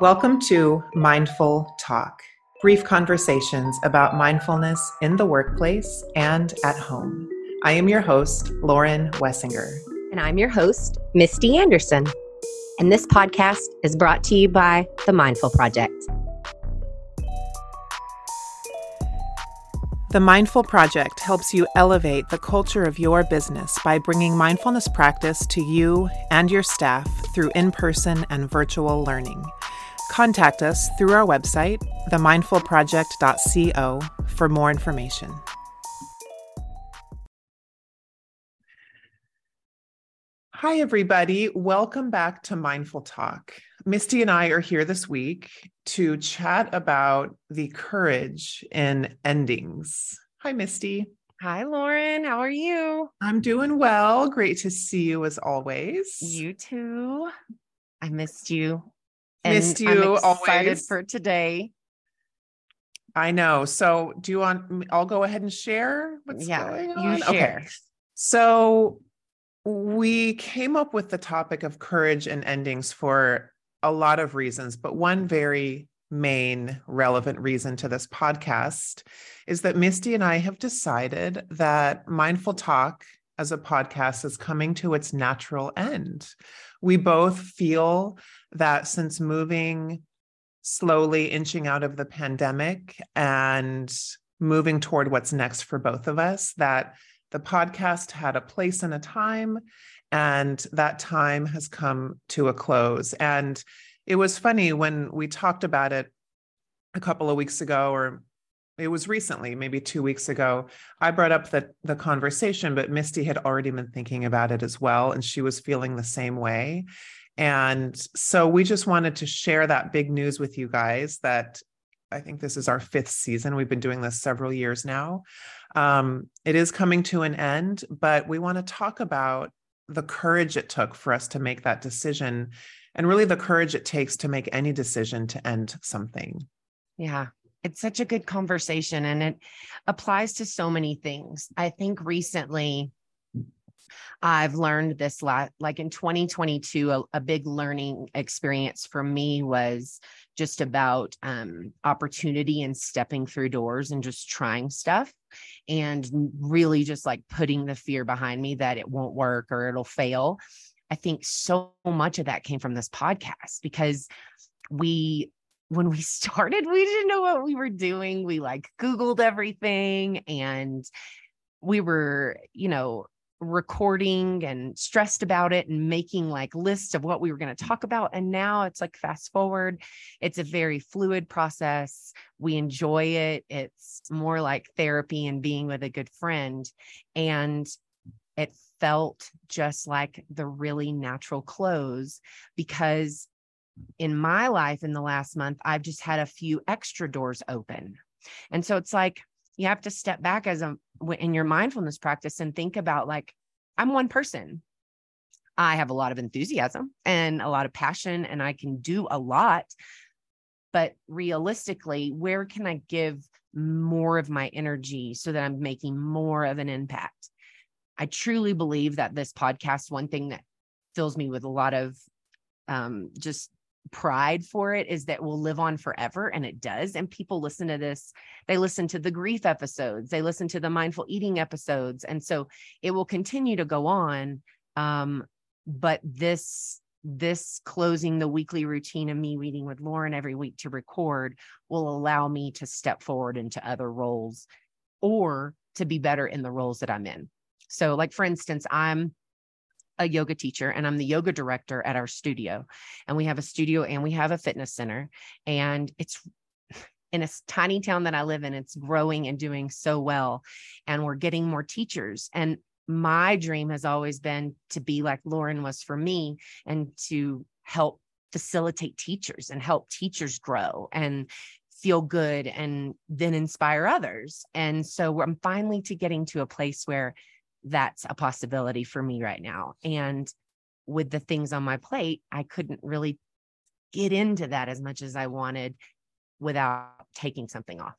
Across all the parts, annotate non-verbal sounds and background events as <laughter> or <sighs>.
Welcome to Mindful Talk, brief conversations about mindfulness in the workplace and at home. I am your host, Lauren Wessinger. And I'm your host, Misty Anderson. And this podcast is brought to you by the Mindful Project. The Mindful Project helps you elevate the culture of your business by bringing mindfulness practice to you and your staff through in person and virtual learning. Contact us through our website, themindfulproject.co, for more information. Hi, everybody. Welcome back to Mindful Talk. Misty and I are here this week to chat about the courage in endings. Hi, Misty. Hi, Lauren. How are you? I'm doing well. Great to see you as always. You too. I missed you. Missed you I'm excited always. for today. I know. So, do you want? I'll go ahead and share what's yeah, going on. share. So, we came up with the topic of courage and endings for a lot of reasons, but one very main relevant reason to this podcast is that Misty and I have decided that Mindful Talk as a podcast is coming to its natural end. We both feel that since moving slowly, inching out of the pandemic and moving toward what's next for both of us, that the podcast had a place and a time, and that time has come to a close. And it was funny when we talked about it a couple of weeks ago, or it was recently, maybe two weeks ago. I brought up the, the conversation, but Misty had already been thinking about it as well, and she was feeling the same way. And so we just wanted to share that big news with you guys that I think this is our fifth season. We've been doing this several years now. Um, it is coming to an end, but we want to talk about the courage it took for us to make that decision and really the courage it takes to make any decision to end something. Yeah, it's such a good conversation and it applies to so many things. I think recently I've learned this lot like in 2022 a, a, big learning experience for me was just about um, opportunity and stepping through doors and just trying stuff and really just like putting the fear behind me that it won't work or it'll fail. I think so much of that came from this podcast because we when we <laughs> started, we didn't know what we were doing. We like Googled everything and we were, you know, recording and stressed about it and making like lists of what we were going to talk about. And now it's like fast forward, it's a very fluid process. We enjoy it. It's more like therapy and being with a good friend. And it felt just like the really natural close because in my life in the last month, I've just had a few extra doors open. And so it's like you have to step back as a in your mindfulness practice and think about like I'm one person. I have a lot of enthusiasm and a lot of passion and I can do a lot. But realistically, where can I give more of my energy so that I'm making more of an impact? I truly believe that this podcast, one thing that fills me with a lot of um, just pride for it is that will live on forever and it does and people listen to this they listen to the grief episodes they listen to the mindful eating episodes and so it will continue to go on um, but this this closing the weekly routine of me reading with lauren every week to record will allow me to step forward into other roles or to be better in the roles that i'm in. So like for instance i'm a yoga teacher and I'm the yoga director at our studio. And we have a studio and we have a fitness center. And it's in a tiny town that I live in, it's growing and doing so well. And we're getting more teachers. And my dream has always been to be like Lauren was for me and to help facilitate teachers and help teachers grow and feel good and then inspire others. And so I'm finally to getting to a place where that's a possibility for me right now. And with the things on my plate, I couldn't really get into that as much as I wanted without taking something off.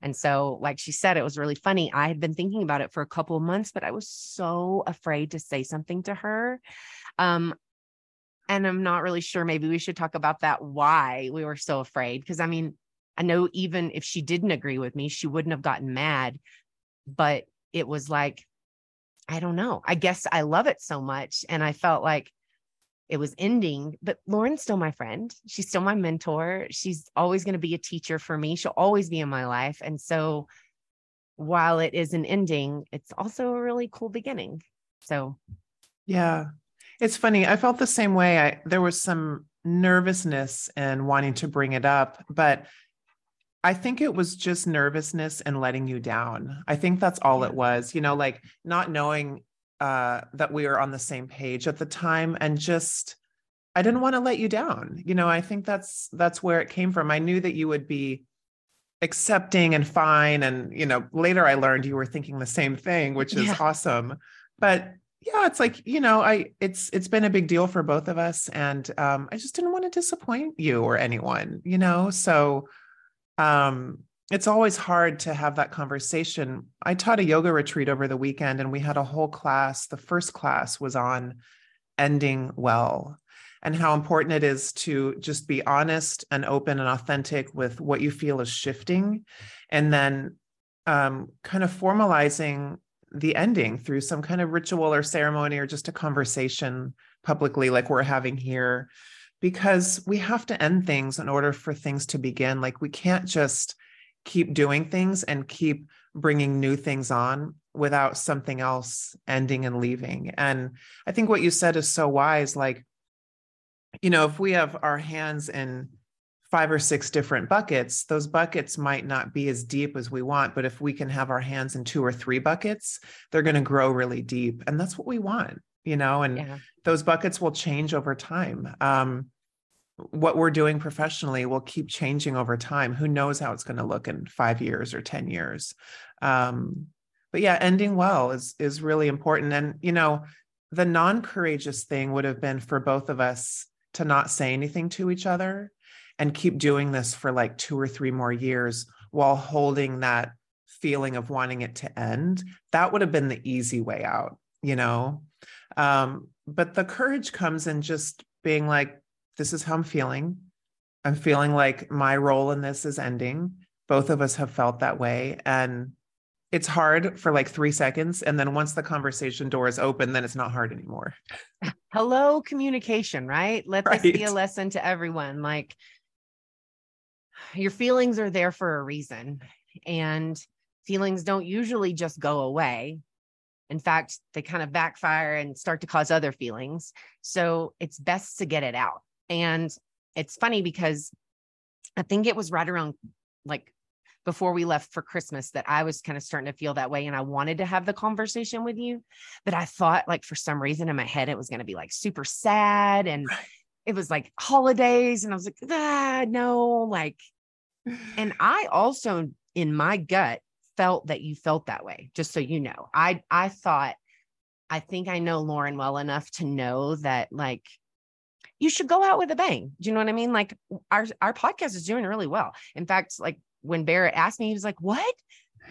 And so, like she said, it was really funny. I had been thinking about it for a couple of months, but I was so afraid to say something to her. Um, And I'm not really sure. Maybe we should talk about that why we were so afraid. Because I mean, I know even if she didn't agree with me, she wouldn't have gotten mad. But it was like, I don't know. I guess I love it so much. And I felt like it was ending, but Lauren's still my friend. She's still my mentor. She's always going to be a teacher for me. She'll always be in my life. And so while it is an ending, it's also a really cool beginning. So, yeah, it's funny. I felt the same way. I there was some nervousness and wanting to bring it up, but I think it was just nervousness and letting you down. I think that's all it was, you know, like not knowing uh, that we were on the same page at the time and just, I didn't want to let you down. You know, I think that's, that's where it came from. I knew that you would be accepting and fine. And, you know, later I learned you were thinking the same thing, which is yeah. awesome. But yeah, it's like, you know, I, it's, it's been a big deal for both of us. And um, I just didn't want to disappoint you or anyone, you know? So, um, it's always hard to have that conversation. I taught a yoga retreat over the weekend and we had a whole class. The first class was on ending well and how important it is to just be honest and open and authentic with what you feel is shifting and then um, kind of formalizing the ending through some kind of ritual or ceremony or just a conversation publicly like we're having here because we have to end things in order for things to begin. Like we can't just keep doing things and keep bringing new things on without something else ending and leaving. And I think what you said is so wise. Like, you know, if we have our hands in five or six different buckets, those buckets might not be as deep as we want. But if we can have our hands in two or three buckets, they're going to grow really deep. And that's what we want, you know, and yeah. those buckets will change over time. Um, what we're doing professionally will keep changing over time. Who knows how it's going to look in five years or 10 years? Um, but yeah, ending well is is really important. And you know, the non-courageous thing would have been for both of us to not say anything to each other and keep doing this for like two or three more years while holding that feeling of wanting it to end. That would have been the easy way out, you know. Um, but the courage comes in just being like, this is how I'm feeling. I'm feeling like my role in this is ending. Both of us have felt that way. And it's hard for like three seconds. And then once the conversation door is open, then it's not hard anymore. <laughs> Hello, communication, right? Let right. this be a lesson to everyone. Like your feelings are there for a reason. And feelings don't usually just go away. In fact, they kind of backfire and start to cause other feelings. So it's best to get it out. And it's funny because I think it was right around like before we left for Christmas that I was kind of starting to feel that way. And I wanted to have the conversation with you. But I thought, like, for some reason in my head, it was going to be like super sad. And it was like holidays. And I was like, ah, no, like, and <sighs> I also, in my gut, felt that you felt that way, just so you know. I, I thought, I think I know Lauren well enough to know that, like, you should go out with a bang. Do you know what I mean? Like our our podcast is doing really well. In fact, like when Barrett asked me, he was like, "What?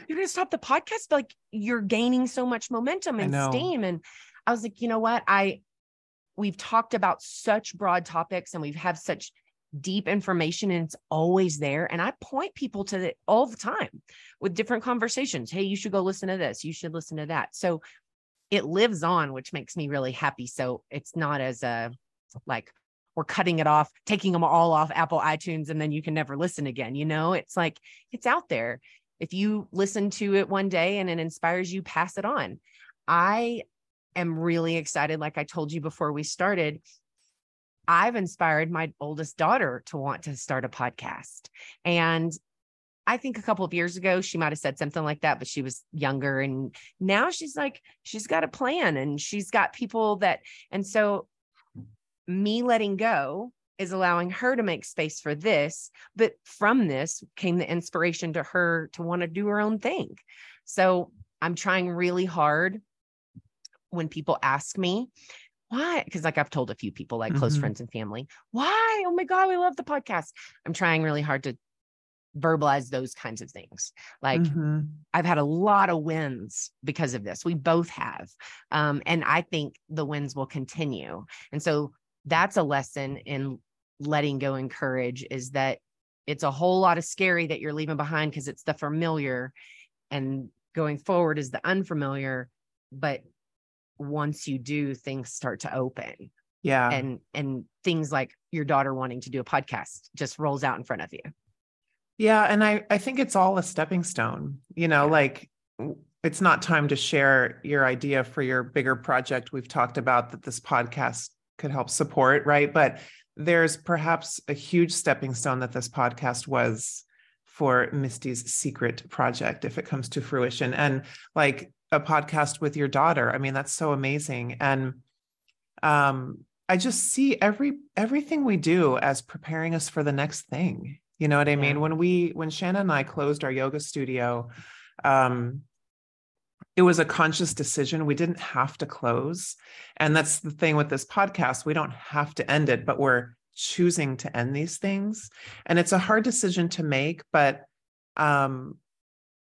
You're going to stop the podcast? Like you're gaining so much momentum and steam." And I was like, "You know what? I we've talked about such broad topics and we've had such deep information and it's always there and i point people to it all the time with different conversations hey you should go listen to this you should listen to that so it lives on which makes me really happy so it's not as a like we're cutting it off, taking them all off Apple iTunes, and then you can never listen again. You know, it's like it's out there. If you listen to it one day and it inspires you, pass it on. I am really excited. Like I told you before we started, I've inspired my oldest daughter to want to start a podcast. And I think a couple of years ago, she might have said something like that, but she was younger. And now she's like, she's got a plan and she's got people that, and so me letting go is allowing her to make space for this. But from this came the inspiration to her to want to do her own thing. So I'm trying really hard when people ask me, why? Because, like I've told a few people, like mm-hmm. close friends and family, why? Oh my God, we love the podcast. I'm trying really hard to verbalize those kinds of things. Like mm-hmm. I've had a lot of wins because of this. We both have. Um, and I think the wins will continue. And so that's a lesson in letting go and courage is that it's a whole lot of scary that you're leaving behind because it's the familiar and going forward is the unfamiliar but once you do things start to open. Yeah. And and things like your daughter wanting to do a podcast just rolls out in front of you. Yeah and i i think it's all a stepping stone you know Yeah. like it's not time to share your idea for your bigger project. We've talked about that this podcast could help support right? But there's perhaps a huge stepping stone that this podcast was for Misty's secret project if it comes to fruition. And like a podcast with your daughter. I mean that's so amazing. And um i just see every everything we do as preparing us for the next thing. You know what i mean? When we when shannon and i closed our yoga studio um it was a conscious decision. We didn't have to close. And that's the thing with this podcast. We don't have to end it but we're choosing to end these things. And it's a hard decision to make but um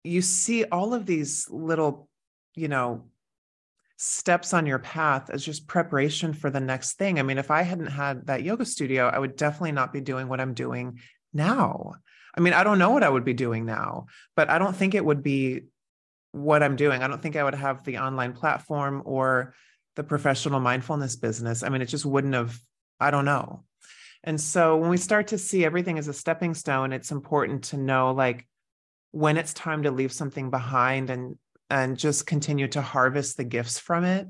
you see all of these little you know steps on your path as just preparation for the next thing. I mean if i hadn't had that yoga studio i would definitely not be doing what i'm doing now. I mean i don't know what i would be doing now but i don't think it would be what i'm doing. I don't think i would have the online platform or the professional mindfulness business. I mean it just wouldn't have i don't know. And so when we start to see everything as a stepping stone it's important to know like when it's time to leave something behind and and just continue to harvest the gifts from it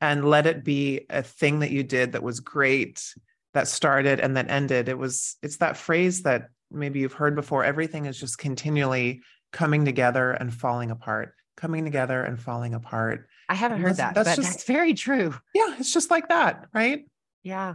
and let it be a thing that you did that was great that started and that ended. It was it's that phrase that maybe you've heard before everything is just continually coming together and falling apart coming together and falling apart i haven't heard that that's but just- that's very true yeah it's just like that right Yeah.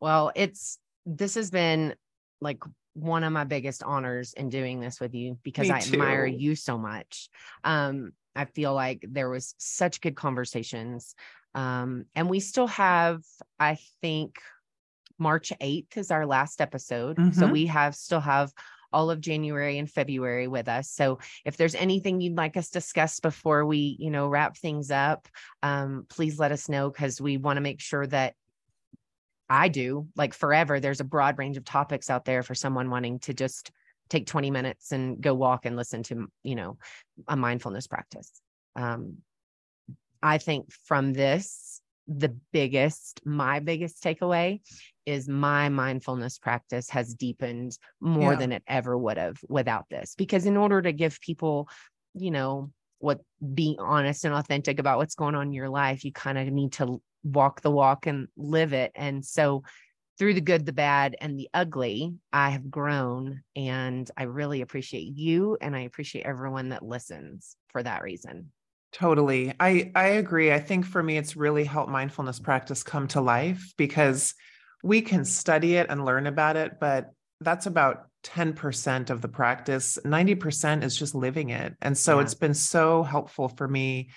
Well, it's this has been like one of my biggest honors in doing this with you because Me I admire you so much. Um, I feel like there was such good conversations. Um, and we still have, I think March 8th is our last episode. So Mhm. we have still have all of January and February with us. So if there's anything you'd like us discuss before we, you know, wrap things up, um, please let us know because we want to make sure that I do like forever. There's a broad range of topics out there for someone wanting to just take 20 minutes and go walk and listen to, you know, a mindfulness practice. Um, I think from this, the biggest, my biggest takeaway is my mindfulness practice has deepened more Yeah. than it ever would have without this. Because in order to give people, you know, what being honest and authentic about what's going on in your life, you kind of need to walk the walk and live it. And so through the good, the bad, and the ugly, I have grown and I really appreciate you and I appreciate everyone that listens for that reason. Totally. I I agree. I think for me it's really helped mindfulness practice come to life because we can study it and learn about it, but that's about 10% of the practice. 90% is just living it. And so Yeah. it's been so helpful for me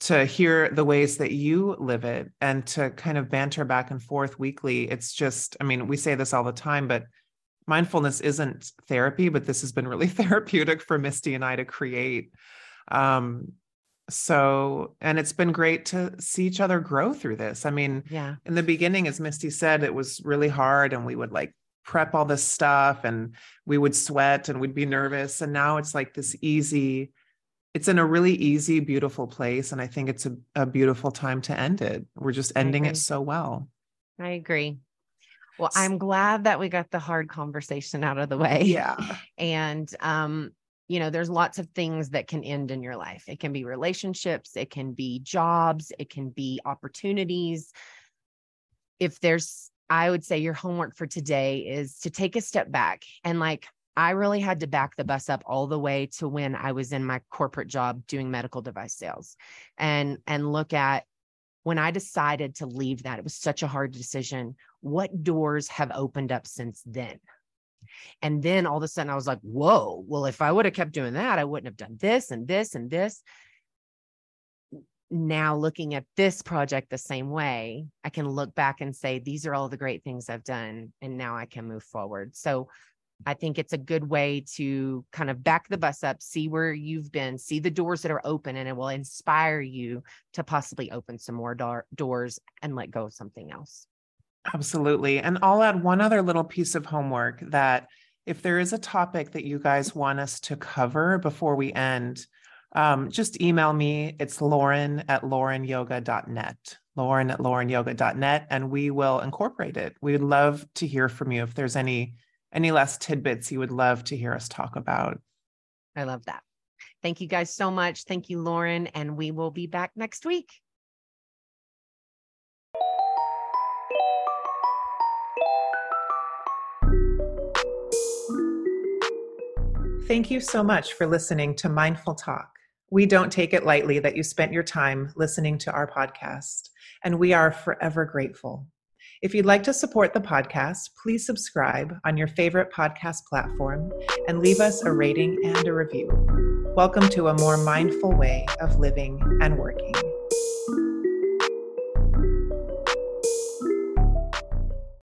to hear the ways that you live it and to kind of banter back and forth weekly. It's just, I mean, we say this all the time, but mindfulness isn't therapy, but this has been really <laughs> therapeutic for Misty and I to create. Um, so, and it's been great to see each other grow through this. I mean, Yeah. in the beginning, as Misty said, it was really hard and we would like prep all this stuff and we would sweat and we'd be nervous. And now it's like this easy, it's in a really easy, beautiful place. And I think it's a, a beautiful time to end it. We're just ending it so well. I agree. Well, i'm glad that we got the hard conversation out of the way. Yeah. <laughs> And um, you know, there's lots of things that can end in your life. It can be relationships, it can be jobs, it can be opportunities. If there's I would say your homework for today is to take a step back and like I really had to back the bus up all the way to when I was in my corporate job doing medical device sales and and look at when I decided to leave that, it was such a hard decision. What doors have opened up since then? And then all of a sudden I was like, whoa, well, if I would have kept doing that, I wouldn't have done this and this and this. Now, looking at this project the same way, I can look back and say, these are all the great things I've done. And now I can move forward. So I think it's a good way to kind of back the bus up, see where you've been, see the doors that are open, and it will inspire you to possibly open some more door- doors and let go of something else. Absolutely. And I'll add one other little piece of homework that if there is a topic that you guys want us to cover before we end, um, just email me. It's Lauren at laurenyoga.net. Lauren at laurenyoga.net, and we will incorporate it. We'd love to hear from you if there's any any last tidbits you would love to hear us talk about. I love that. Thank you guys so much. Thank you, Lauren. And we will be back next week. Thank you so much for listening to Mindful Talk. We don't take it lightly that you spent your time listening to our podcast, and we are forever grateful. If you'd like to support the podcast, please subscribe on your favorite podcast platform and leave us a rating and a review. Welcome to a more mindful way of living and working.